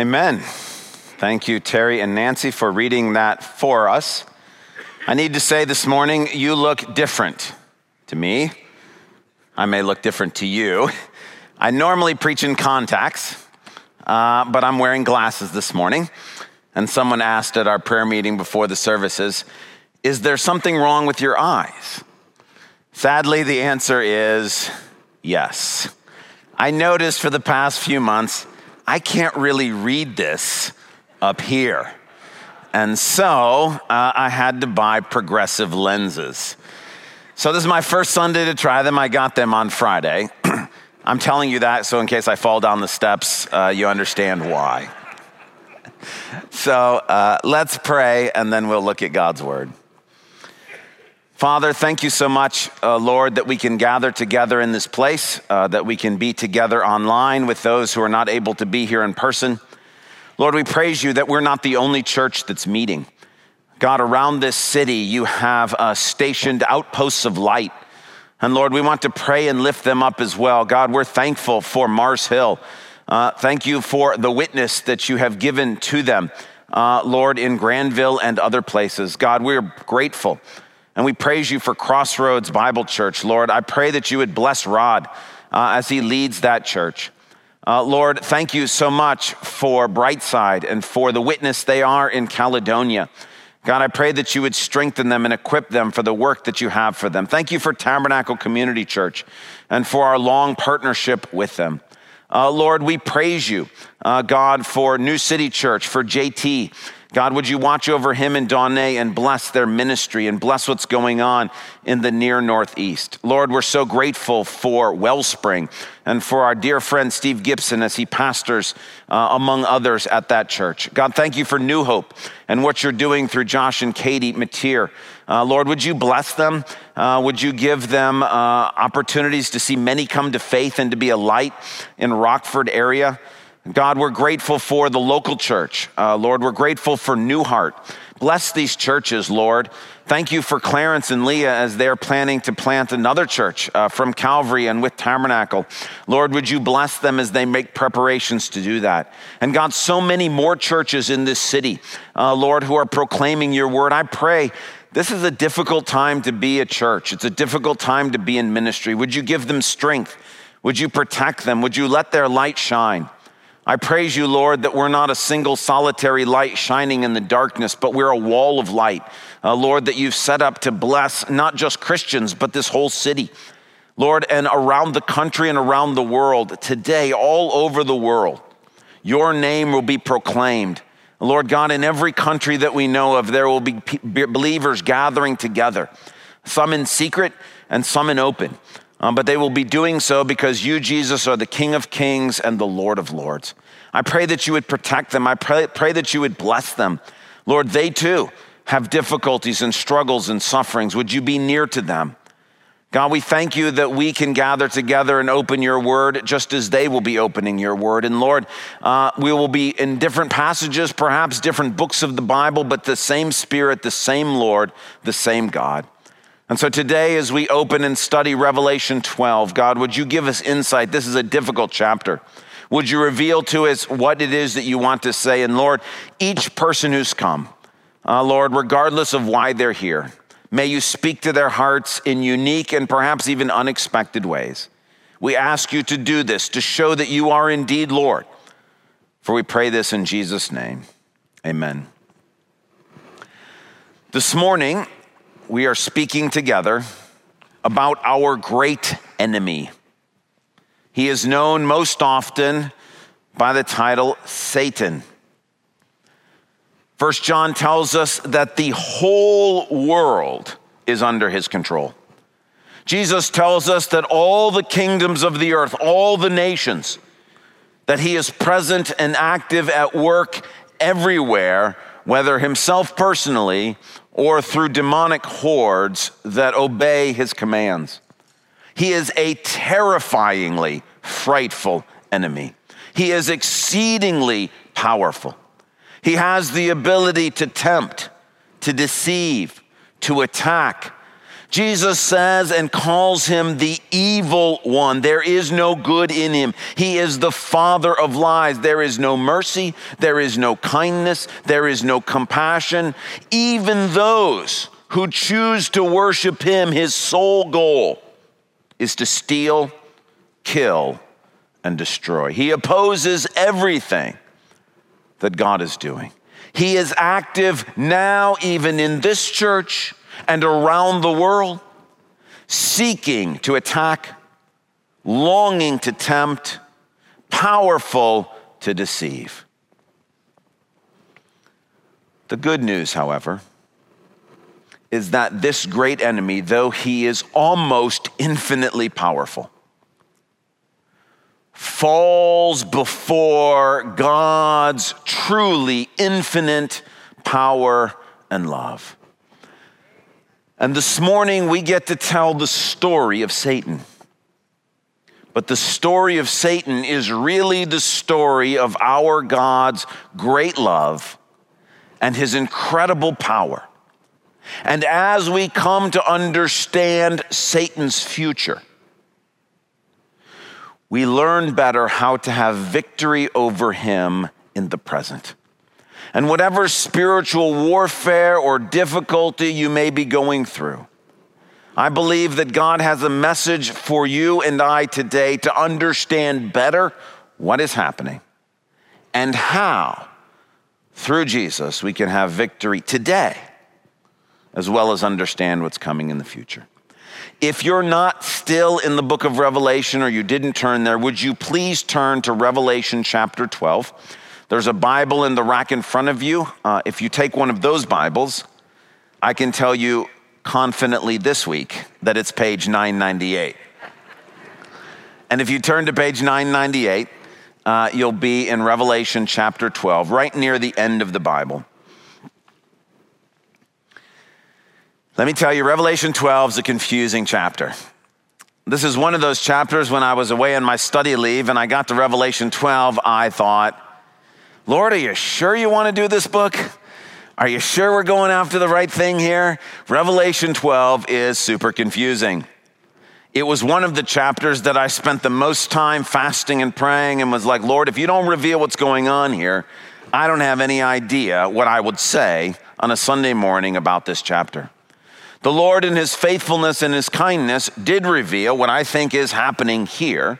Amen. Thank you, Terry and Nancy, for reading that for us. I need to say this morning, you look different to me. I may look different to you. I normally preach in contacts, uh, but I'm wearing glasses this morning. And someone asked at our prayer meeting before the services, Is there something wrong with your eyes? Sadly, the answer is yes. I noticed for the past few months, I can't really read this up here. And so uh, I had to buy progressive lenses. So this is my first Sunday to try them. I got them on Friday. I'm telling you that so in case I fall down the steps, uh, you understand why. So uh, let's pray and then we'll look at God's word. Father, thank you so much, uh, Lord, that we can gather together in this place, uh, that we can be together online with those who are not able to be here in person. Lord, we praise you that we're not the only church that's meeting. God, around this city, you have uh, stationed outposts of light. And Lord, we want to pray and lift them up as well. God, we're thankful for Mars Hill. Uh, thank you for the witness that you have given to them, uh, Lord, in Granville and other places. God, we're grateful. And we praise you for Crossroads Bible Church, Lord. I pray that you would bless Rod uh, as he leads that church. Uh, Lord, thank you so much for Brightside and for the witness they are in Caledonia. God, I pray that you would strengthen them and equip them for the work that you have for them. Thank you for Tabernacle Community Church and for our long partnership with them. Uh, Lord, we praise you, uh, God, for New City Church, for JT. God, would you watch over him and Donne and bless their ministry and bless what's going on in the near Northeast? Lord, we're so grateful for Wellspring and for our dear friend Steve Gibson as he pastors, uh, among others, at that church. God, thank you for New Hope and what you're doing through Josh and Katie Mateer. Uh, Lord, would you bless them? Uh, would you give them uh, opportunities to see many come to faith and to be a light in Rockford area? God, we're grateful for the local church. Uh, Lord, we're grateful for New Heart. Bless these churches, Lord. Thank you for Clarence and Leah as they're planning to plant another church uh, from Calvary and with Tabernacle. Lord, would you bless them as they make preparations to do that? And God, so many more churches in this city, uh, Lord, who are proclaiming your word. I pray this is a difficult time to be a church. It's a difficult time to be in ministry. Would you give them strength? Would you protect them? Would you let their light shine? I praise you, Lord, that we're not a single solitary light shining in the darkness, but we're a wall of light. Uh, Lord, that you've set up to bless not just Christians, but this whole city. Lord, and around the country and around the world, today, all over the world, your name will be proclaimed. Lord God, in every country that we know of, there will be believers gathering together, some in secret and some in open. Um, but they will be doing so because you, Jesus, are the King of kings and the Lord of lords. I pray that you would protect them. I pray, pray that you would bless them. Lord, they too have difficulties and struggles and sufferings. Would you be near to them? God, we thank you that we can gather together and open your word just as they will be opening your word. And Lord, uh, we will be in different passages, perhaps different books of the Bible, but the same Spirit, the same Lord, the same God. And so today, as we open and study Revelation 12, God, would you give us insight? This is a difficult chapter. Would you reveal to us what it is that you want to say? And Lord, each person who's come, uh, Lord, regardless of why they're here, may you speak to their hearts in unique and perhaps even unexpected ways. We ask you to do this to show that you are indeed Lord. For we pray this in Jesus' name. Amen. This morning, we are speaking together about our great enemy. He is known most often by the title Satan. First John tells us that the whole world is under his control. Jesus tells us that all the kingdoms of the earth, all the nations, that he is present and active at work everywhere, whether himself personally or through demonic hordes that obey his commands. He is a terrifyingly frightful enemy. He is exceedingly powerful. He has the ability to tempt, to deceive, to attack, Jesus says and calls him the evil one. There is no good in him. He is the father of lies. There is no mercy. There is no kindness. There is no compassion. Even those who choose to worship him, his sole goal is to steal, kill, and destroy. He opposes everything that God is doing. He is active now, even in this church and around the world, seeking to attack, longing to tempt, powerful to deceive. The good news, however, is that this great enemy, though he is almost infinitely powerful, falls before God's truly infinite power and love. And this morning we get to tell the story of Satan. But the story of Satan is really the story of our God's great love and his incredible power. And as we come to understand Satan's future, we learn better how to have victory over him in the present. And whatever spiritual warfare or difficulty you may be going through, I believe that God has a message for you and I today to understand better what is happening and how, through Jesus, we can have victory today, as well as understand what's coming in the future. If you're not still in the book of Revelation or you didn't turn there, would you please turn to Revelation chapter 12? There's a Bible in the rack in front of you. Uh, if you take one of those Bibles, I can tell you confidently this week that it's page 998. And if you turn to page 998, uh, you'll be in Revelation chapter 12, right near the end of the Bible. Let me tell you, Revelation 12 is a confusing chapter. This is one of those chapters when I was away on my study leave and I got to Revelation 12, I thought, Lord, are you sure you want to do this book? Are you sure we're going after the right thing here? Revelation 12 is super confusing. It was one of the chapters that I spent the most time fasting and praying and was like, Lord, if you don't reveal what's going on here, I don't have any idea what I would say on a Sunday morning about this chapter. The Lord, in his faithfulness and his kindness, did reveal what I think is happening here.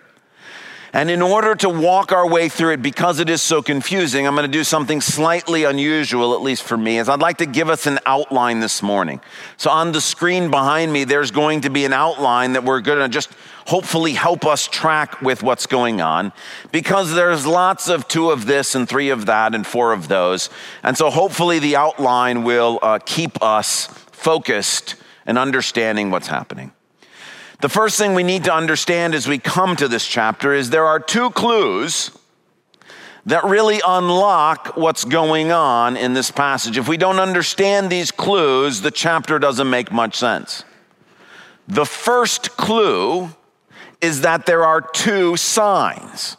And in order to walk our way through it, because it is so confusing, I'm going to do something slightly unusual, at least for me, is I'd like to give us an outline this morning. So on the screen behind me, there's going to be an outline that we're going to just hopefully help us track with what's going on because there's lots of two of this and three of that and four of those. And so hopefully the outline will uh, keep us focused and understanding what's happening. The first thing we need to understand as we come to this chapter is there are two clues that really unlock what's going on in this passage. If we don't understand these clues, the chapter doesn't make much sense. The first clue is that there are two signs.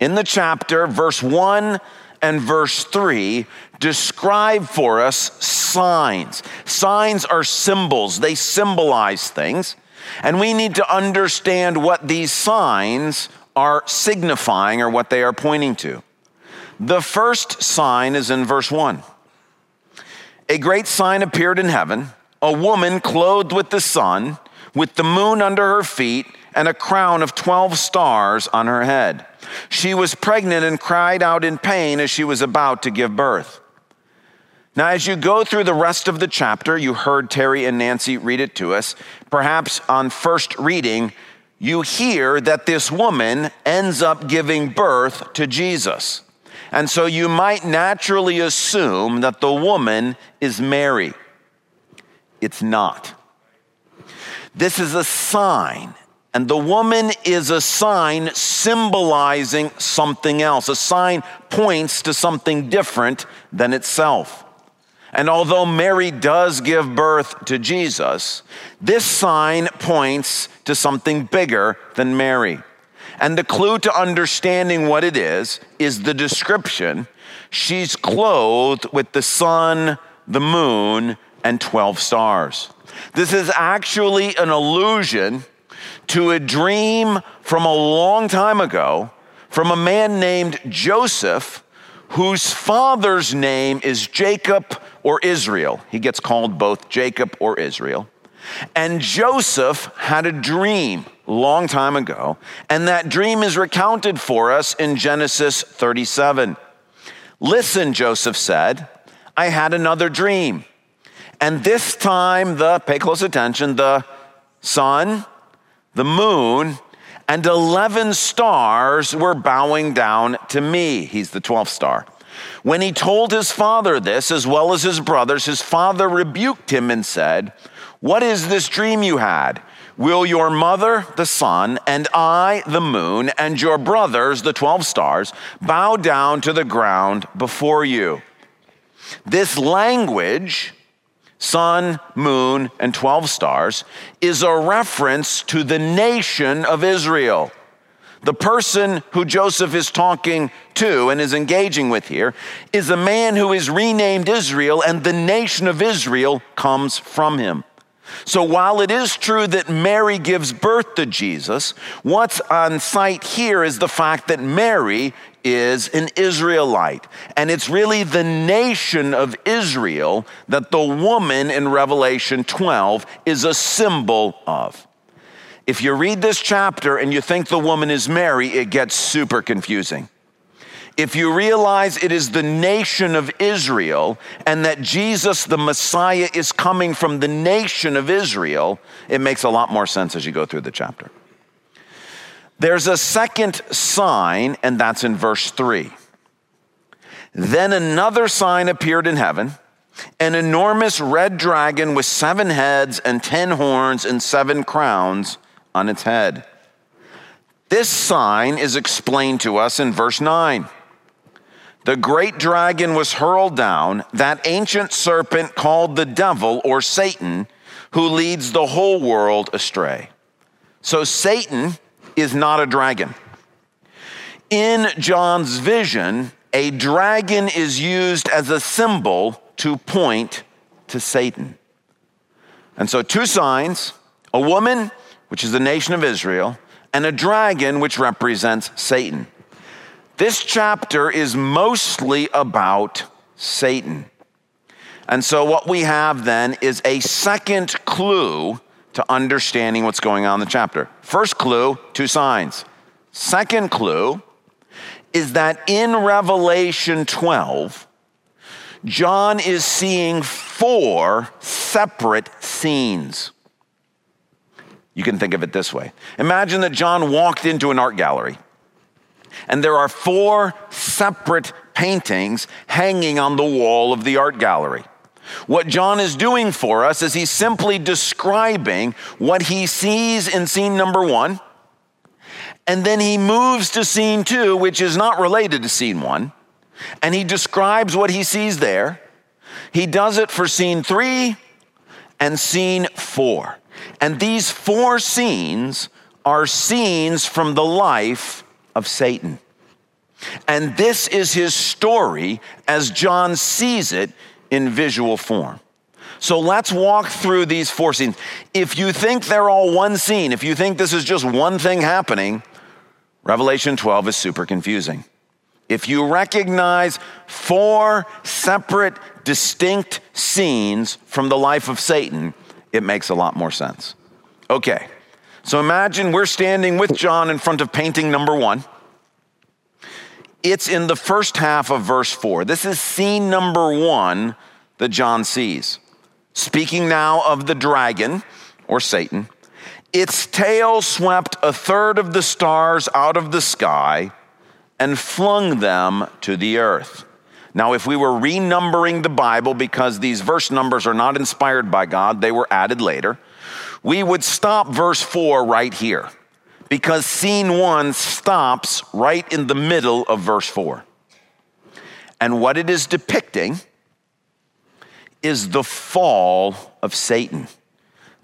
In the chapter, verse 1 and verse 3 describe for us signs. Signs are symbols, they symbolize things. And we need to understand what these signs are signifying or what they are pointing to. The first sign is in verse 1. A great sign appeared in heaven a woman clothed with the sun, with the moon under her feet, and a crown of 12 stars on her head. She was pregnant and cried out in pain as she was about to give birth. Now, as you go through the rest of the chapter, you heard Terry and Nancy read it to us. Perhaps on first reading, you hear that this woman ends up giving birth to Jesus. And so you might naturally assume that the woman is Mary. It's not. This is a sign, and the woman is a sign symbolizing something else. A sign points to something different than itself. And although Mary does give birth to Jesus, this sign points to something bigger than Mary. And the clue to understanding what it is is the description. She's clothed with the sun, the moon, and 12 stars. This is actually an allusion to a dream from a long time ago from a man named Joseph, whose father's name is Jacob or Israel. He gets called both Jacob or Israel. And Joseph had a dream long time ago, and that dream is recounted for us in Genesis 37. Listen, Joseph said, I had another dream. And this time, the, pay close attention, the sun, the moon, and 11 stars were bowing down to me. He's the 12th star. When he told his father this, as well as his brothers, his father rebuked him and said, What is this dream you had? Will your mother, the sun, and I, the moon, and your brothers, the 12 stars, bow down to the ground before you? This language, sun, moon, and 12 stars, is a reference to the nation of Israel. The person who Joseph is talking to and is engaging with here is a man who is renamed Israel, and the nation of Israel comes from him. So while it is true that Mary gives birth to Jesus, what's on sight here is the fact that Mary is an Israelite. And it's really the nation of Israel that the woman in Revelation 12 is a symbol of. If you read this chapter and you think the woman is Mary, it gets super confusing if you realize it is the nation of Israel and that Jesus, the Messiah, is coming from the nation of Israel, it makes a lot more sense as you go through the chapter. There's a second sign, and that's in verse 3. Then another sign appeared in heaven an enormous red dragon with seven heads and ten horns and seven crowns on its head. This sign is explained to us in verse 9 the great dragon was hurled down, that ancient serpent called the devil or Satan, who leads the whole world astray. So Satan is not a dragon. In John's vision, a dragon is used as a symbol to point to Satan. And so, two signs a woman, which is the nation of Israel, and a dragon, which represents Satan. This chapter is mostly about Satan. And so, what we have then is a second clue to understanding what's going on in the chapter. First clue, two signs. Second clue is that in Revelation 12, John is seeing four separate scenes. You can think of it this way Imagine that John walked into an art gallery and there are four separate paintings hanging on the wall of the art gallery. What John is doing for us is he's simply describing what he sees in scene number one, and then he moves to scene two, which is not related to scene one, and he describes what he sees there. He does it for scene three and scene four. And these four scenes are scenes from the life of Satan. And this is his story as John sees it in visual form. So let's walk through these four scenes. If you think they're all one scene, if you think this is just one thing happening, Revelation 12 is super confusing. If you recognize four separate, distinct scenes from the life of Satan, it makes a lot more sense. Okay, so imagine we're standing with John in front of painting number one. It's in the first half of verse four. This is scene number one that John sees. Speaking now of the dragon or Satan, its tail swept a third of the stars out of the sky and flung them to the earth. Now, if we were renumbering the Bible because these verse numbers are not inspired by God, they were added later we would stop verse 4 right here because scene 1 stops right in the middle of verse 4. And what it is depicting is the fall of Satan.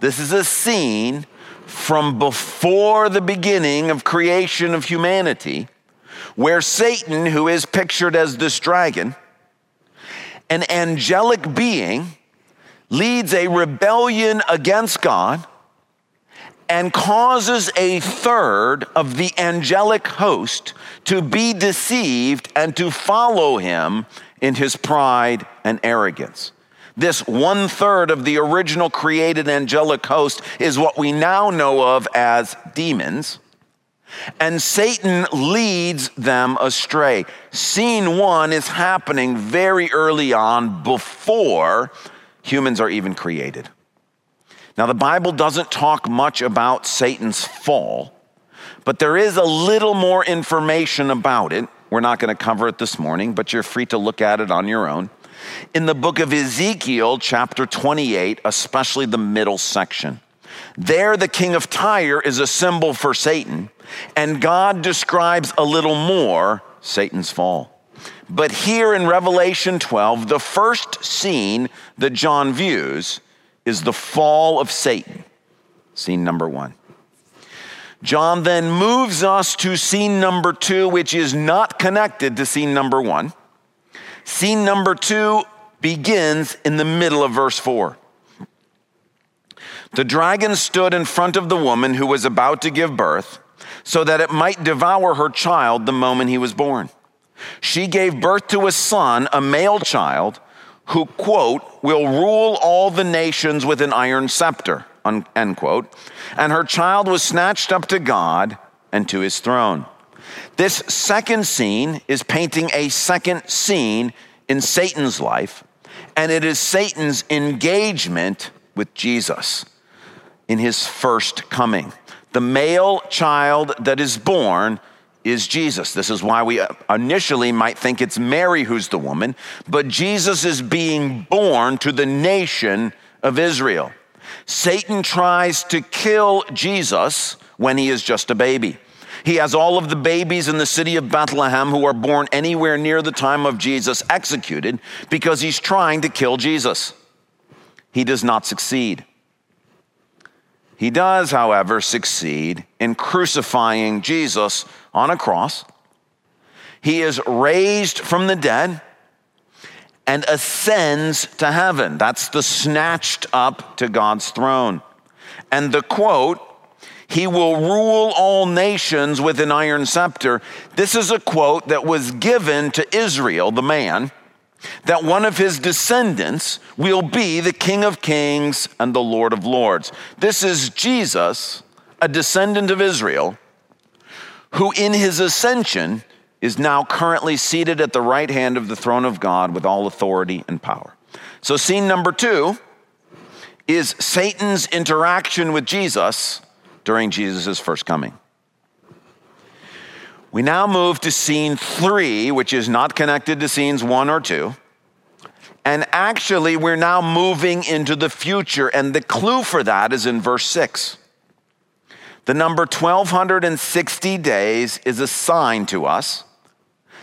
This is a scene from before the beginning of creation of humanity where Satan, who is pictured as this dragon, an angelic being, leads a rebellion against God and causes a third of the angelic host to be deceived and to follow him in his pride and arrogance. This one third of the original created angelic host is what we now know of as demons. And Satan leads them astray. Scene one is happening very early on before humans are even created. Now, the Bible doesn't talk much about Satan's fall, but there is a little more information about it. We're not going to cover it this morning, but you're free to look at it on your own. In the book of Ezekiel, chapter 28, especially the middle section, there the king of Tyre is a symbol for Satan, and God describes a little more Satan's fall. But here in Revelation 12, the first scene that John views is the fall of Satan, scene number one. John then moves us to scene number two, which is not connected to scene number one. Scene number two begins in the middle of verse four. The dragon stood in front of the woman who was about to give birth so that it might devour her child the moment he was born. She gave birth to a son, a male child, who, quote, will rule all the nations with an iron scepter, end quote. And her child was snatched up to God and to his throne. This second scene is painting a second scene in Satan's life, and it is Satan's engagement with Jesus in his first coming. The male child that is born is Jesus. This is why we initially might think it's Mary who's the woman, but Jesus is being born to the nation of Israel. Satan tries to kill Jesus when he is just a baby. He has all of the babies in the city of Bethlehem who are born anywhere near the time of Jesus executed because he's trying to kill Jesus. He does not succeed. He does, however, succeed in crucifying Jesus on a cross. He is raised from the dead and ascends to heaven. That's the snatched up to God's throne. And the quote, he will rule all nations with an iron scepter. This is a quote that was given to Israel, the man that one of his descendants will be the King of Kings and the Lord of Lords. This is Jesus, a descendant of Israel, who in his ascension is now currently seated at the right hand of the throne of God with all authority and power. So, scene number two is Satan's interaction with Jesus during Jesus' first coming. We now move to scene three, which is not connected to scenes one or two. And actually, we're now moving into the future, and the clue for that is in verse six. The number 1260 days is assigned to us.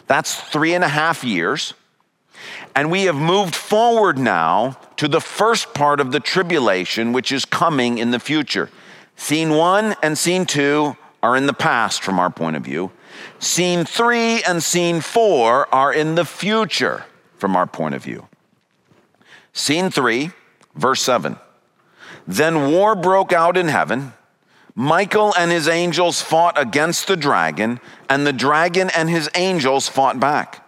That's three and a half years. And we have moved forward now to the first part of the tribulation, which is coming in the future. Scene one and scene two are in the past from our point of view. Scene three and scene four are in the future from our point of view. Scene three, verse seven. Then war broke out in heaven. Michael and his angels fought against the dragon, and the dragon and his angels fought back.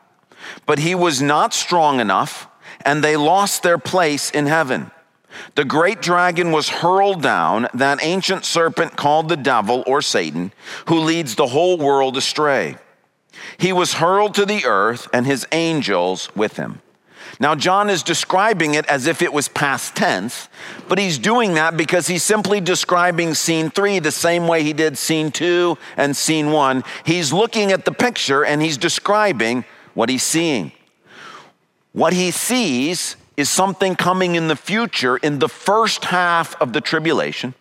But he was not strong enough, and they lost their place in heaven. The great dragon was hurled down, that ancient serpent called the devil or Satan, who leads the whole world astray. He was hurled to the earth and his angels with him. Now, John is describing it as if it was past tense, but he's doing that because he's simply describing scene three the same way he did scene two and scene one. He's looking at the picture and he's describing what he's seeing. What he sees is something coming in the future in the first half of the tribulation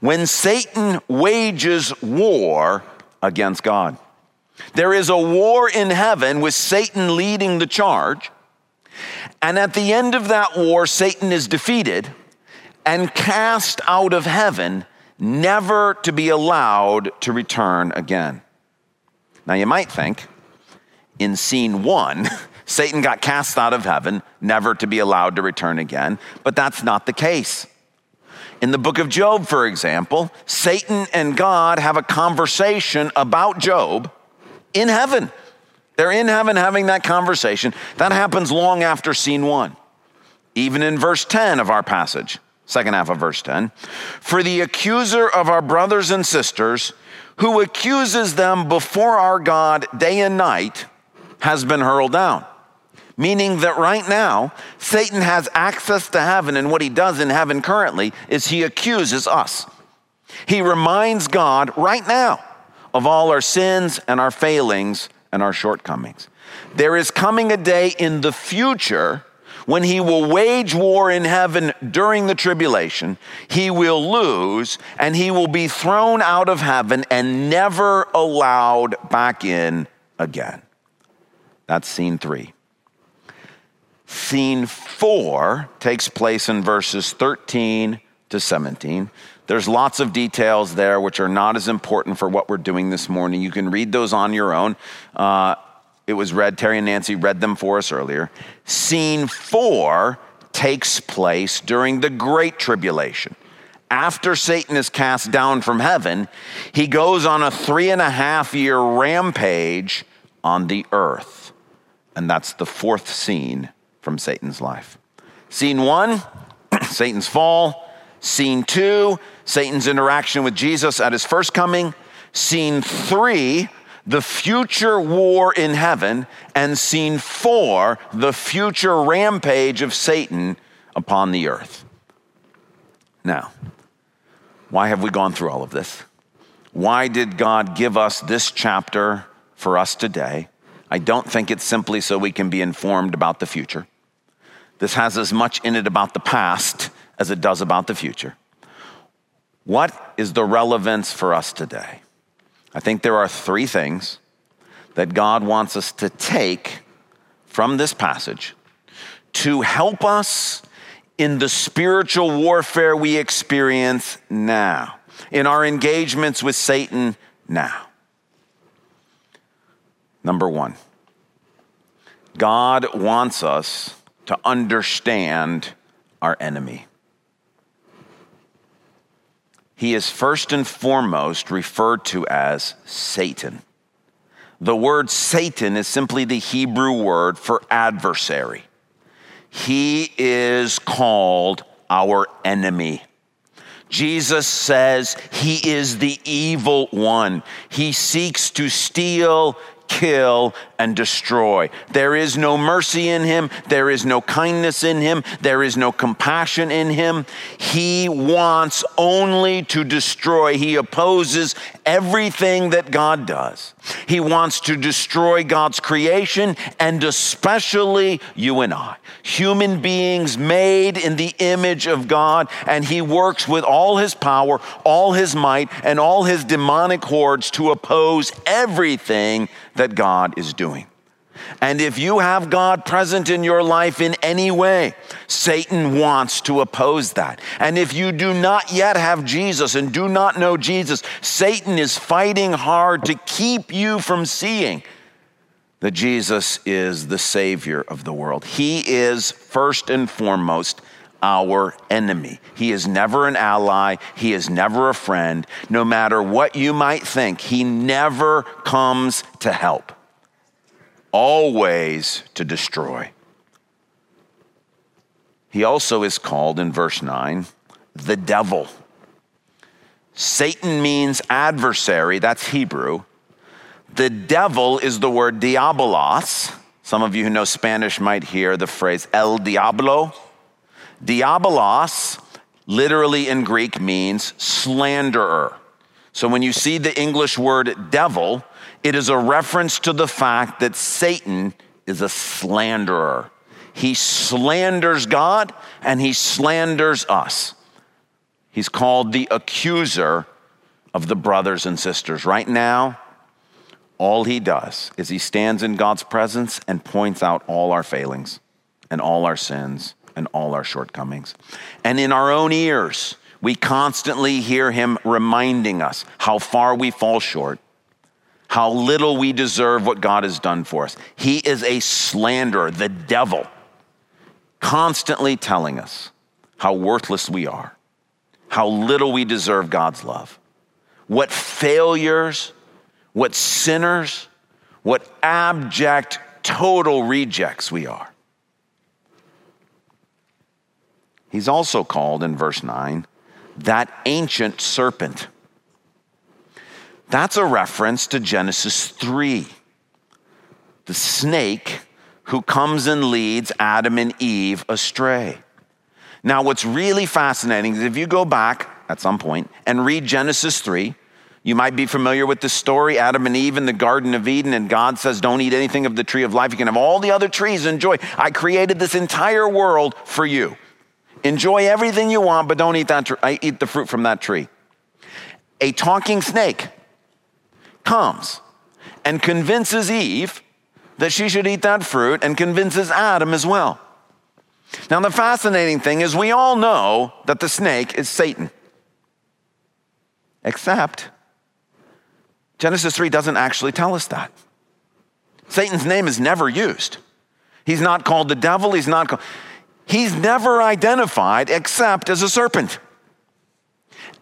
when Satan wages war against God. There is a war in heaven with Satan leading the charge. And at the end of that war, Satan is defeated and cast out of heaven, never to be allowed to return again. Now, you might think in scene one, Satan got cast out of heaven, never to be allowed to return again, but that's not the case. In the book of Job, for example, Satan and God have a conversation about Job in heaven. They're in heaven having that conversation. That happens long after scene one. Even in verse 10 of our passage, second half of verse 10, for the accuser of our brothers and sisters, who accuses them before our God day and night, has been hurled down. Meaning that right now, Satan has access to heaven, and what he does in heaven currently is he accuses us. He reminds God right now of all our sins and our failings and our shortcomings. There is coming a day in the future when he will wage war in heaven during the tribulation, he will lose and he will be thrown out of heaven and never allowed back in again. That's scene three. Scene four takes place in verses 13 to 17. There's lots of details there which are not as important for what we're doing this morning. You can read those on your own. Uh, it was read, Terry and Nancy read them for us earlier. Scene four takes place during the Great Tribulation. After Satan is cast down from heaven, he goes on a three and a half year rampage on the earth. And that's the fourth scene from Satan's life. Scene one, Satan's fall. Scene two, Satan's interaction with Jesus at his first coming. Scene three, the future war in heaven. And scene four, the future rampage of Satan upon the earth. Now, why have we gone through all of this? Why did God give us this chapter for us today? I don't think it's simply so we can be informed about the future. This has as much in it about the past as it does about the future. What is the relevance for us today? I think there are three things that God wants us to take from this passage to help us in the spiritual warfare we experience now, in our engagements with Satan now. Number one, God wants us to understand our enemy. He is first and foremost referred to as Satan. The word Satan is simply the Hebrew word for adversary. He is called our enemy. Jesus says he is the evil one. He seeks to steal, kill, and destroy. There is no mercy in him. There is no kindness in him. There is no compassion in him. He wants only to destroy. He opposes everything that God does. He wants to destroy God's creation and especially you and I, human beings made in the image of God. And he works with all his power, all his might, and all his demonic hordes to oppose everything that God is doing. And if you have God present in your life in any way, Satan wants to oppose that. And if you do not yet have Jesus and do not know Jesus, Satan is fighting hard to keep you from seeing that Jesus is the Savior of the world. He is first and foremost our enemy. He is never an ally. He is never a friend. No matter what you might think, he never comes to help always to destroy. He also is called in verse 9 the devil. Satan means adversary, that's Hebrew. The devil is the word diabolos. Some of you who know Spanish might hear the phrase el diablo. Diabolos, literally in Greek, means slanderer. So when you see the English word devil, it is a reference to the fact that Satan is a slanderer. He slanders God and he slanders us. He's called the accuser of the brothers and sisters. Right now, all he does is he stands in God's presence and points out all our failings and all our sins and all our shortcomings. And in our own ears, we constantly hear him reminding us how far we fall short how little we deserve what God has done for us. He is a slanderer, the devil, constantly telling us how worthless we are, how little we deserve God's love, what failures, what sinners, what abject, total rejects we are. He's also called in verse 9 that ancient serpent. That's a reference to Genesis 3. The snake who comes and leads Adam and Eve astray. Now, what's really fascinating is if you go back at some point and read Genesis 3, you might be familiar with the story Adam and Eve in the Garden of Eden, and God says, Don't eat anything of the tree of life. You can have all the other trees, and enjoy. I created this entire world for you. Enjoy everything you want, but don't eat, that tr- eat the fruit from that tree. A talking snake comes and convinces Eve that she should eat that fruit and convinces Adam as well. Now, the fascinating thing is, we all know that the snake is Satan. Except, Genesis 3 doesn't actually tell us that. Satan's name is never used. He's not called the devil, he's not called, he's never identified except as a serpent.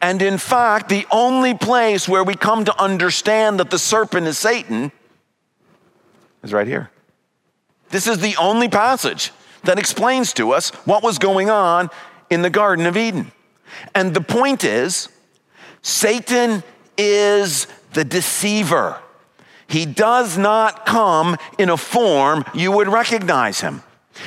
And in fact, the only place where we come to understand that the serpent is Satan is right here. This is the only passage that explains to us what was going on in the Garden of Eden. And the point is, Satan is the deceiver. He does not come in a form you would recognize him.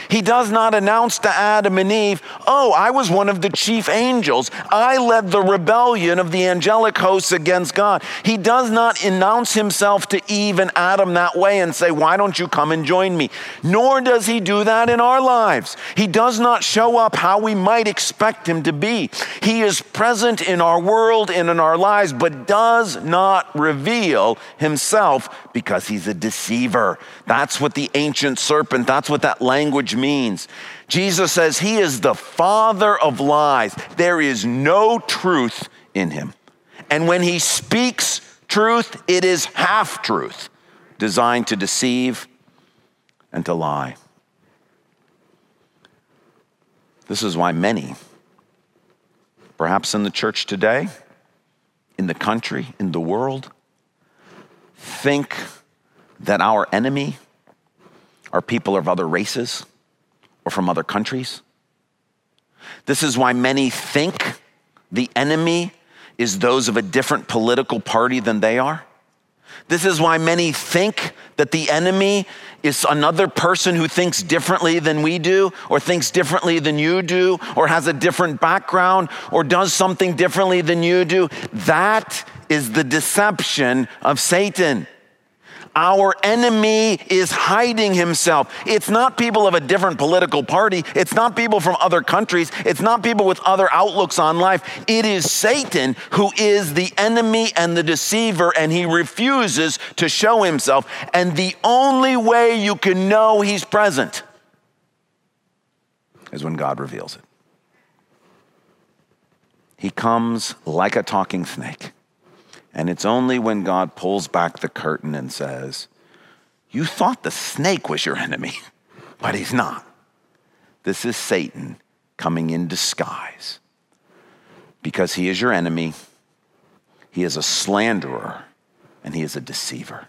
He does not announce to Adam and Eve, Oh, I was one of the chief angels. I led the rebellion of the angelic hosts against God. He does not announce himself to Eve and Adam that way and say, Why don't you come and join me? Nor does he do that in our lives. He does not show up how we might expect him to be. He is present in our world and in our lives, but does not reveal himself because he's a deceiver. That's what the ancient serpent, that's what that language language means. Jesus says he is the father of lies. There is no truth in him. And when he speaks truth, it is half truth, designed to deceive and to lie. This is why many, perhaps in the church today, in the country, in the world, think that our enemy are people of other races or from other countries. This is why many think the enemy is those of a different political party than they are. This is why many think that the enemy is another person who thinks differently than we do, or thinks differently than you do, or has a different background, or does something differently than you do. That is the deception of Satan. Our enemy is hiding himself. It's not people of a different political party. It's not people from other countries. It's not people with other outlooks on life. It is Satan who is the enemy and the deceiver, and he refuses to show himself. And the only way you can know he's present is when God reveals it. He comes like a talking snake. And it's only when God pulls back the curtain and says, You thought the snake was your enemy, but he's not. This is Satan coming in disguise because he is your enemy, he is a slanderer, and he is a deceiver.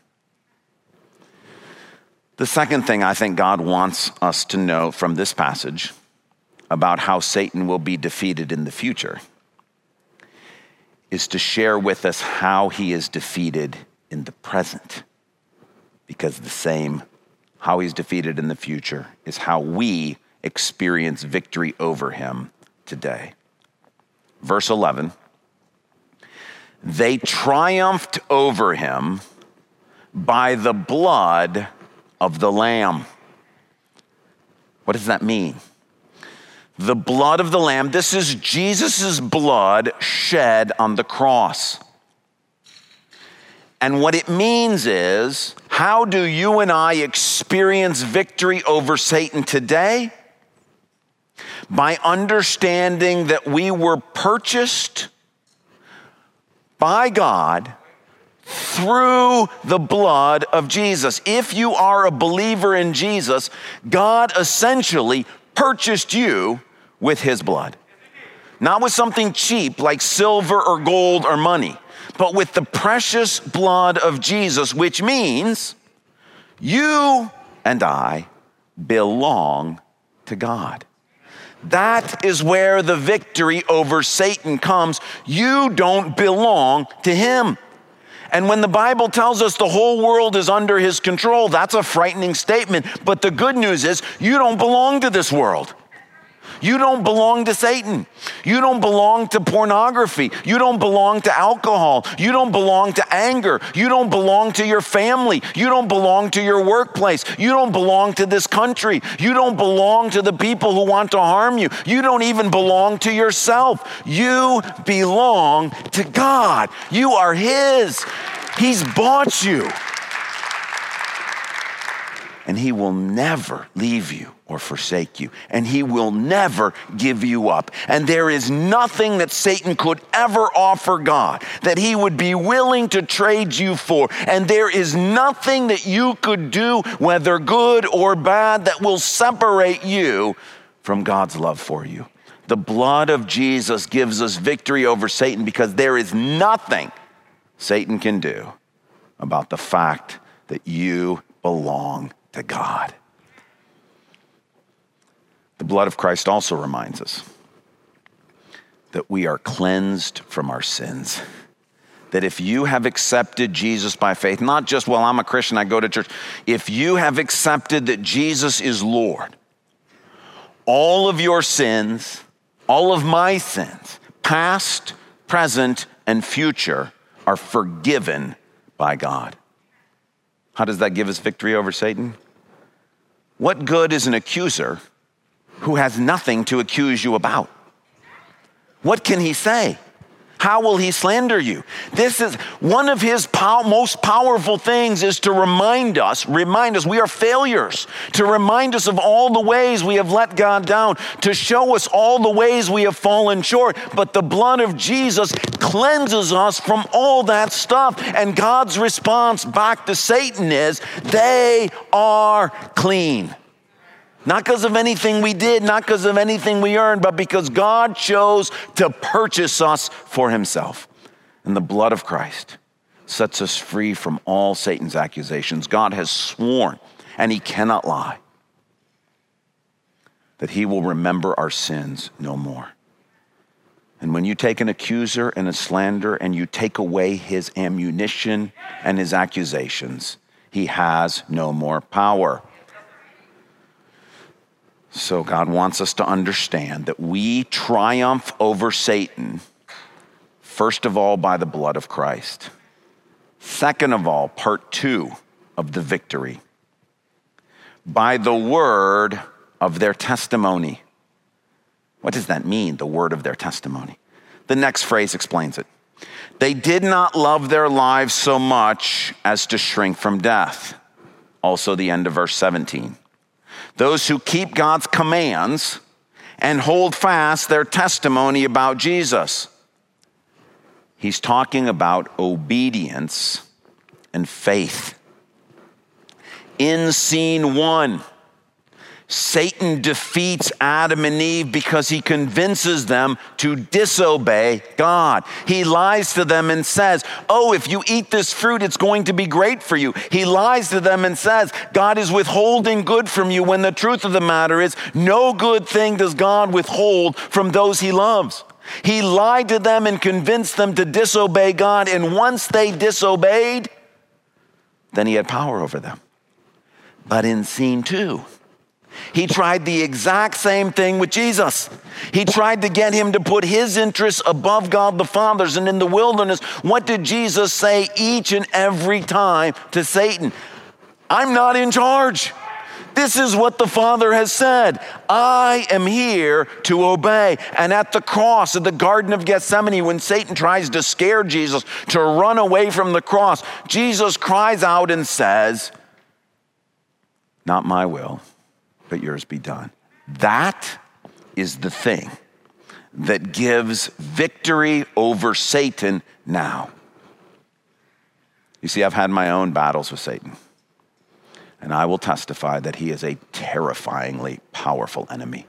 The second thing I think God wants us to know from this passage about how Satan will be defeated in the future is to share with us how he is defeated in the present. Because the same, how he's defeated in the future, is how we experience victory over him today. Verse 11 They triumphed over him by the blood of the Lamb. What does that mean? The blood of the Lamb. This is Jesus' blood shed on the cross. And what it means is how do you and I experience victory over Satan today? By understanding that we were purchased by God through the blood of Jesus. If you are a believer in Jesus, God essentially purchased you with his blood. Not with something cheap like silver or gold or money, but with the precious blood of Jesus, which means you and I belong to God. That is where the victory over Satan comes. You don't belong to him. And when the Bible tells us the whole world is under his control, that's a frightening statement. But the good news is you don't belong to this world. You don't belong to Satan. You don't belong to pornography. You don't belong to alcohol. You don't belong to anger. You don't belong to your family. You don't belong to your workplace. You don't belong to this country. You don't belong to the people who want to harm you. You don't even belong to yourself. You belong to God. You are His. He's bought you. And He will never leave you or forsake you. And he will never give you up. And there is nothing that Satan could ever offer God that he would be willing to trade you for. And there is nothing that you could do, whether good or bad, that will separate you from God's love for you. The blood of Jesus gives us victory over Satan because there is nothing Satan can do about the fact that you belong to God. The blood of Christ also reminds us that we are cleansed from our sins. That if you have accepted Jesus by faith, not just, well, I'm a Christian, I go to church, if you have accepted that Jesus is Lord, all of your sins, all of my sins, past, present, and future, are forgiven by God. How does that give us victory over Satan? What good is an accuser who has nothing to accuse you about. What can he say? How will he slander you? This is one of his pow- most powerful things is to remind us, remind us we are failures, to remind us of all the ways we have let God down, to show us all the ways we have fallen short. But the blood of Jesus cleanses us from all that stuff. And God's response back to Satan is, they are clean. Not because of anything we did, not because of anything we earned, but because God chose to purchase us for himself. And the blood of Christ sets us free from all Satan's accusations. God has sworn, and he cannot lie, that he will remember our sins no more. And when you take an accuser and a slander and you take away his ammunition and his accusations, he has no more power. So, God wants us to understand that we triumph over Satan, first of all, by the blood of Christ. Second of all, part two of the victory, by the word of their testimony. What does that mean, the word of their testimony? The next phrase explains it. They did not love their lives so much as to shrink from death. Also, the end of verse 17 those who keep God's commands and hold fast their testimony about Jesus. He's talking about obedience and faith. In scene one, Satan defeats Adam and Eve because he convinces them to disobey God. He lies to them and says, Oh, if you eat this fruit, it's going to be great for you. He lies to them and says, God is withholding good from you when the truth of the matter is, no good thing does God withhold from those he loves. He lied to them and convinced them to disobey God, and once they disobeyed, then he had power over them. But in scene two, he tried the exact same thing with Jesus. He tried to get him to put his interests above God the Father's. And in the wilderness, what did Jesus say each and every time to Satan? I'm not in charge. This is what the Father has said. I am here to obey. And at the cross, at the Garden of Gethsemane, when Satan tries to scare Jesus to run away from the cross, Jesus cries out and says, Not my will but yours be done. That is the thing that gives victory over Satan now. You see, I've had my own battles with Satan. And I will testify that he is a terrifyingly powerful enemy.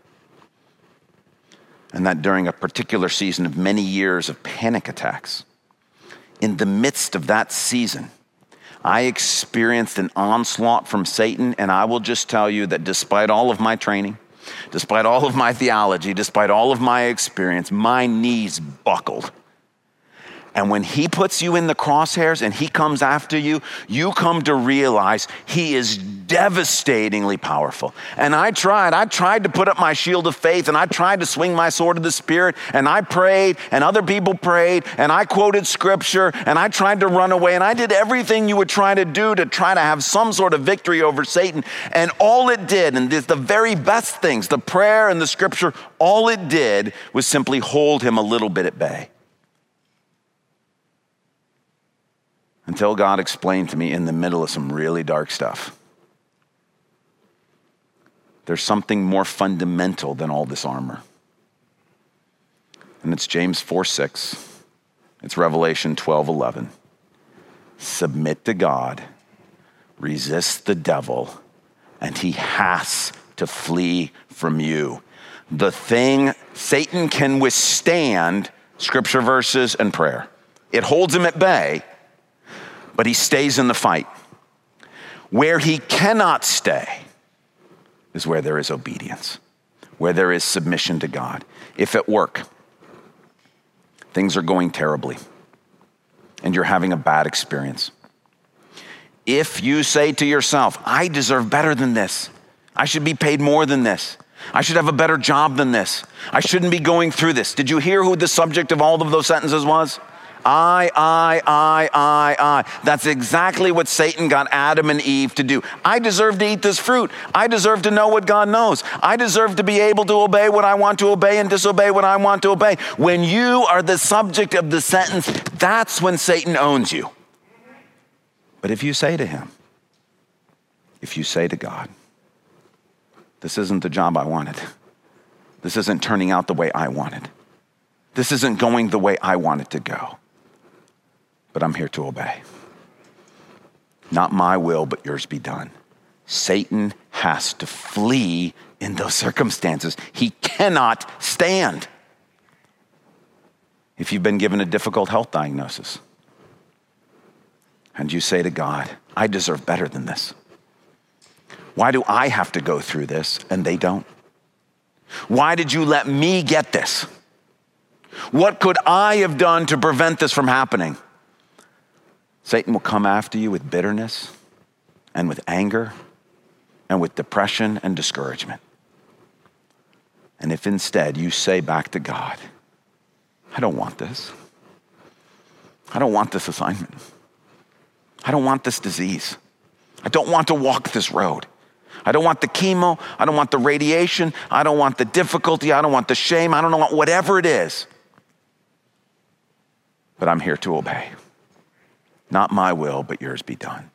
And that during a particular season of many years of panic attacks, in the midst of that season, I experienced an onslaught from Satan. And I will just tell you that despite all of my training, despite all of my theology, despite all of my experience, my knees buckled and when he puts you in the crosshairs and he comes after you, you come to realize he is devastatingly powerful. And I tried, I tried to put up my shield of faith and I tried to swing my sword of the Spirit and I prayed and other people prayed and I quoted scripture and I tried to run away and I did everything you would try to do to try to have some sort of victory over Satan. And all it did, and the very best things, the prayer and the scripture, all it did was simply hold him a little bit at bay. Until God explained to me in the middle of some really dark stuff. There's something more fundamental than all this armor. And it's James 4 6. It's Revelation 12 11. Submit to God, resist the devil, and he has to flee from you. The thing Satan can withstand scripture verses and prayer, it holds him at bay but he stays in the fight. Where he cannot stay is where there is obedience, where there is submission to God. If at work, things are going terribly and you're having a bad experience, if you say to yourself, I deserve better than this, I should be paid more than this. I should have a better job than this. I shouldn't be going through this. Did you hear who the subject of all of those sentences was? I, I, I, I, I. That's exactly what Satan got Adam and Eve to do. I deserve to eat this fruit. I deserve to know what God knows. I deserve to be able to obey what I want to obey and disobey what I want to obey. When you are the subject of the sentence, that's when Satan owns you. But if you say to him, if you say to God, this isn't the job I wanted, this isn't turning out the way I wanted, this isn't going the way I want it to go but I'm here to obey. Not my will, but yours be done. Satan has to flee in those circumstances. He cannot stand. If you've been given a difficult health diagnosis and you say to God, I deserve better than this. Why do I have to go through this and they don't? Why did you let me get this? What could I have done to prevent this from happening? Satan will come after you with bitterness and with anger and with depression and discouragement. And if instead you say back to God, I don't want this. I don't want this assignment. I don't want this disease. I don't want to walk this road. I don't want the chemo. I don't want the radiation. I don't want the difficulty. I don't want the shame. I don't want whatever it is. But I'm here to obey. Not my will, but yours be done.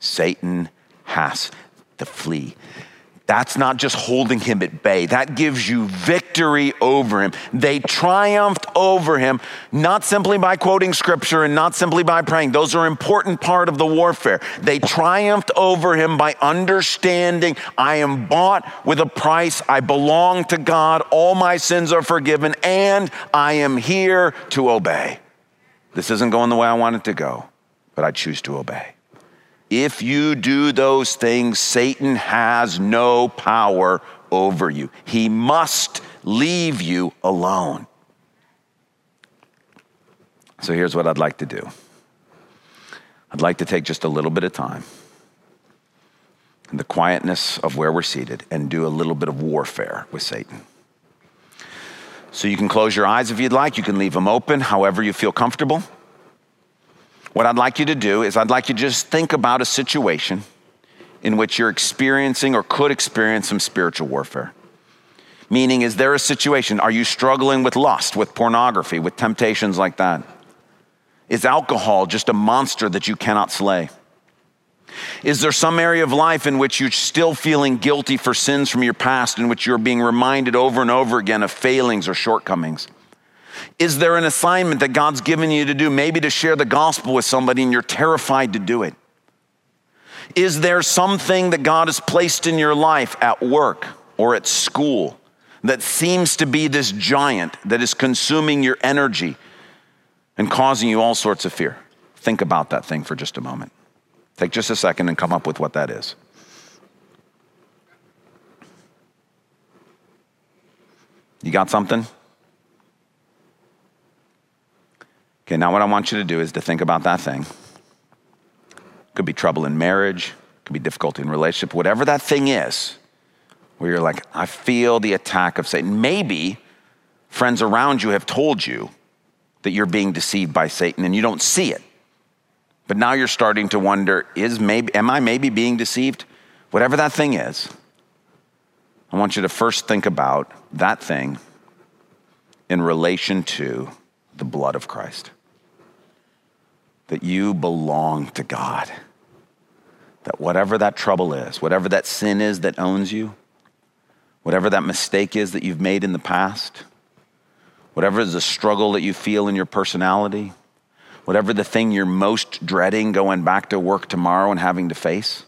Satan has to flee. That's not just holding him at bay. That gives you victory over him. They triumphed over him, not simply by quoting scripture and not simply by praying. Those are important part of the warfare. They triumphed over him by understanding I am bought with a price. I belong to God. All my sins are forgiven and I am here to obey. This isn't going the way I want it to go, but I choose to obey. If you do those things, Satan has no power over you. He must leave you alone. So here's what I'd like to do I'd like to take just a little bit of time in the quietness of where we're seated and do a little bit of warfare with Satan. So you can close your eyes if you'd like. You can leave them open however you feel comfortable. What I'd like you to do is, I'd like you to just think about a situation in which you're experiencing or could experience some spiritual warfare. Meaning, is there a situation? Are you struggling with lust, with pornography, with temptations like that? Is alcohol just a monster that you cannot slay? Is there some area of life in which you're still feeling guilty for sins from your past, in which you're being reminded over and over again of failings or shortcomings? Is there an assignment that God's given you to do, maybe to share the gospel with somebody and you're terrified to do it? Is there something that God has placed in your life at work or at school that seems to be this giant that is consuming your energy and causing you all sorts of fear? Think about that thing for just a moment. Take just a second and come up with what that is. You got something? Okay, now what I want you to do is to think about that thing. Could be trouble in marriage, could be difficulty in relationship, whatever that thing is, where you're like, I feel the attack of Satan. Maybe friends around you have told you that you're being deceived by Satan and you don't see it. But now you're starting to wonder, is maybe am I maybe being deceived? Whatever that thing is, I want you to first think about that thing in relation to the blood of Christ. That you belong to God. That whatever that trouble is, whatever that sin is that owns you, whatever that mistake is that you've made in the past, whatever is the struggle that you feel in your personality, whatever the thing you're most dreading going back to work tomorrow and having to face,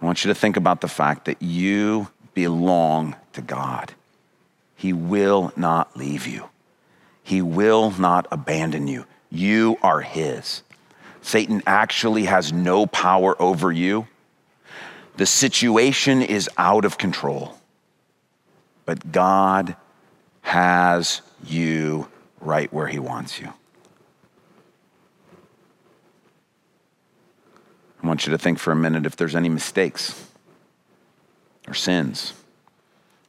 I want you to think about the fact that you belong to God. He will not leave you. He will not abandon you. You are His. Satan actually has no power over you. The situation is out of control. But God has you right where He wants you. I want you to think for a minute if there's any mistakes or sins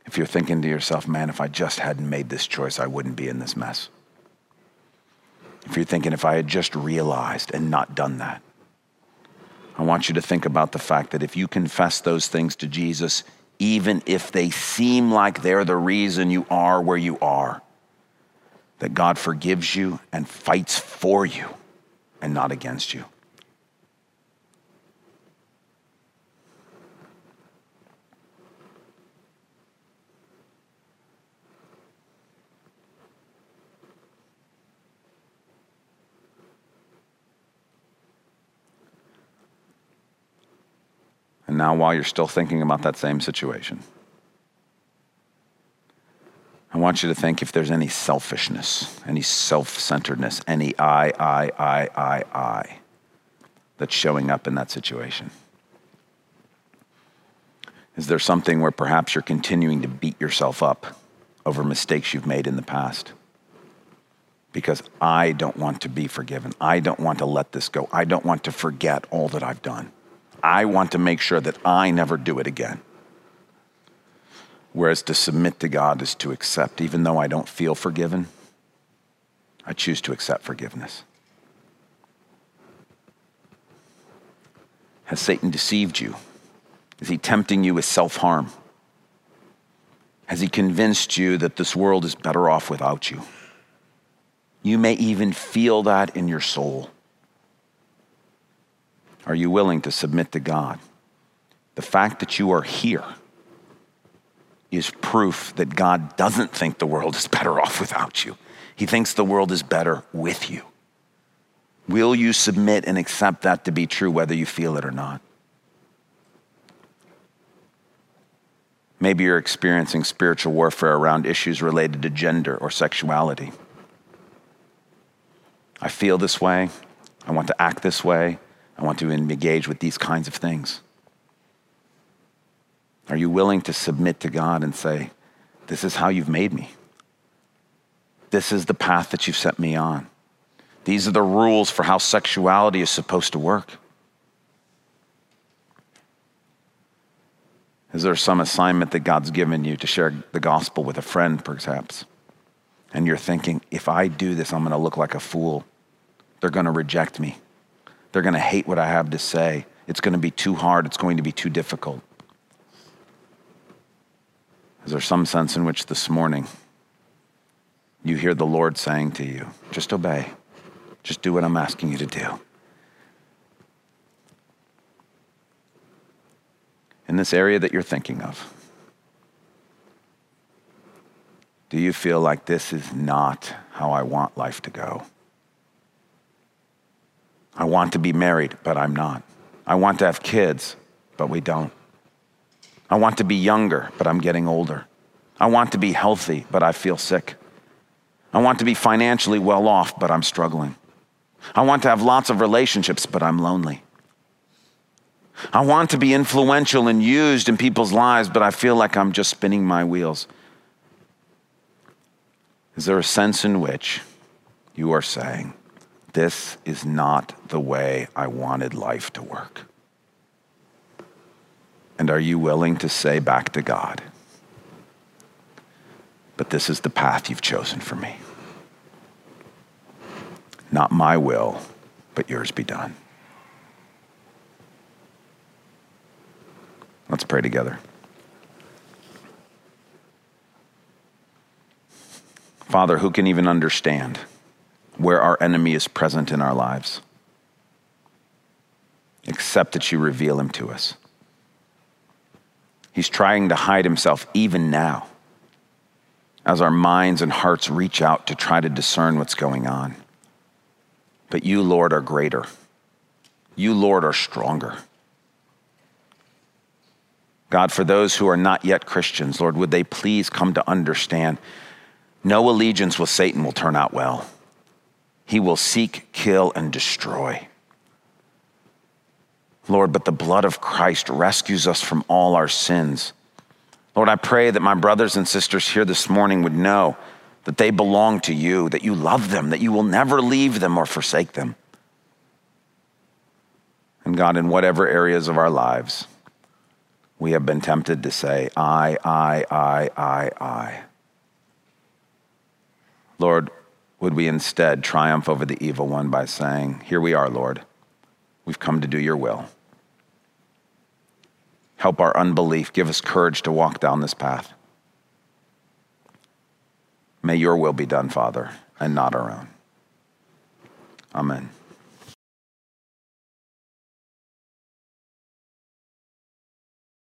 if you're thinking to yourself, man, if I just hadn't made this choice, I wouldn't be in this mess. If you're thinking, if I had just realized and not done that, I want you to think about the fact that if you confess those things to Jesus, even if they seem like they're the reason you are where you are, that God forgives you and fights for you and not against you. And now, while you're still thinking about that same situation, I want you to think if there's any selfishness, any self centeredness, any I, I, I, I, I that's showing up in that situation. Is there something where perhaps you're continuing to beat yourself up over mistakes you've made in the past? Because I don't want to be forgiven. I don't want to let this go. I don't want to forget all that I've done. I want to make sure that I never do it again. Whereas to submit to God is to accept, even though I don't feel forgiven, I choose to accept forgiveness. Has Satan deceived you? Is he tempting you with self harm? Has he convinced you that this world is better off without you? You may even feel that in your soul. Are you willing to submit to God? The fact that you are here is proof that God doesn't think the world is better off without you. He thinks the world is better with you. Will you submit and accept that to be true, whether you feel it or not? Maybe you're experiencing spiritual warfare around issues related to gender or sexuality. I feel this way. I want to act this way. I want to engage with these kinds of things. Are you willing to submit to God and say, This is how you've made me? This is the path that you've set me on. These are the rules for how sexuality is supposed to work. Is there some assignment that God's given you to share the gospel with a friend, perhaps? And you're thinking, if I do this, I'm going to look like a fool. They're going to reject me. They're going to hate what I have to say. It's going to be too hard. It's going to be too difficult. Is there some sense in which this morning you hear the Lord saying to you, just obey, just do what I'm asking you to do? In this area that you're thinking of, Do you feel like this is not how I want life to go? I want to be married, but I'm not. I want to have kids, but we don't. I want to be younger, but I'm getting older. I want to be healthy, but I feel sick. I want to be financially well off, but I'm struggling. I want to have lots of relationships, but I'm lonely. I want to be influential and used in people's lives, but I feel like I'm just spinning my wheels. Is there a sense in which you are saying, This is not the way I wanted life to work? And are you willing to say back to God, But this is the path you've chosen for me? Not my will, but yours be done. Let's pray together. Father, who can even understand where our enemy is present in our lives? Except that you reveal him to us. He's trying to hide himself even now as our minds and hearts reach out to try to discern what's going on. But you, Lord, are greater. You, Lord, are stronger. God, for those who are not yet Christians, Lord, would they please come to understand no allegiance with Satan will turn out well. He will seek, kill, and destroy. Lord, but the blood of Christ rescues us from all our sins. Lord, I pray that my brothers and sisters here this morning would know that they belong to you, that you love them, that you will never leave them or forsake them. And God, in whatever areas of our lives we have been tempted to say, I, I, I, I, I. Lord, would we instead triumph over the evil one by saying, Here we are, Lord. We've come to do your will. Help our unbelief. Give us courage to walk down this path. May your will be done, Father, and not our own. Amen.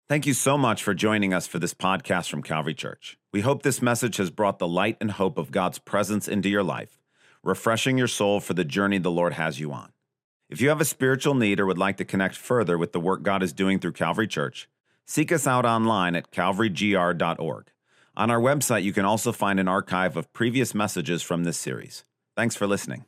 Thank you so much for joining us for this podcast from Calvary Church. We hope this message has brought the light and hope of God's presence into your life, refreshing your soul for the journey the Lord has you on. If you have a spiritual need or would like to connect further with the work God is doing through Calvary Church, seek us out online at calvarygr.org. On our website, you can also find an archive of previous messages from this series. Thanks for listening.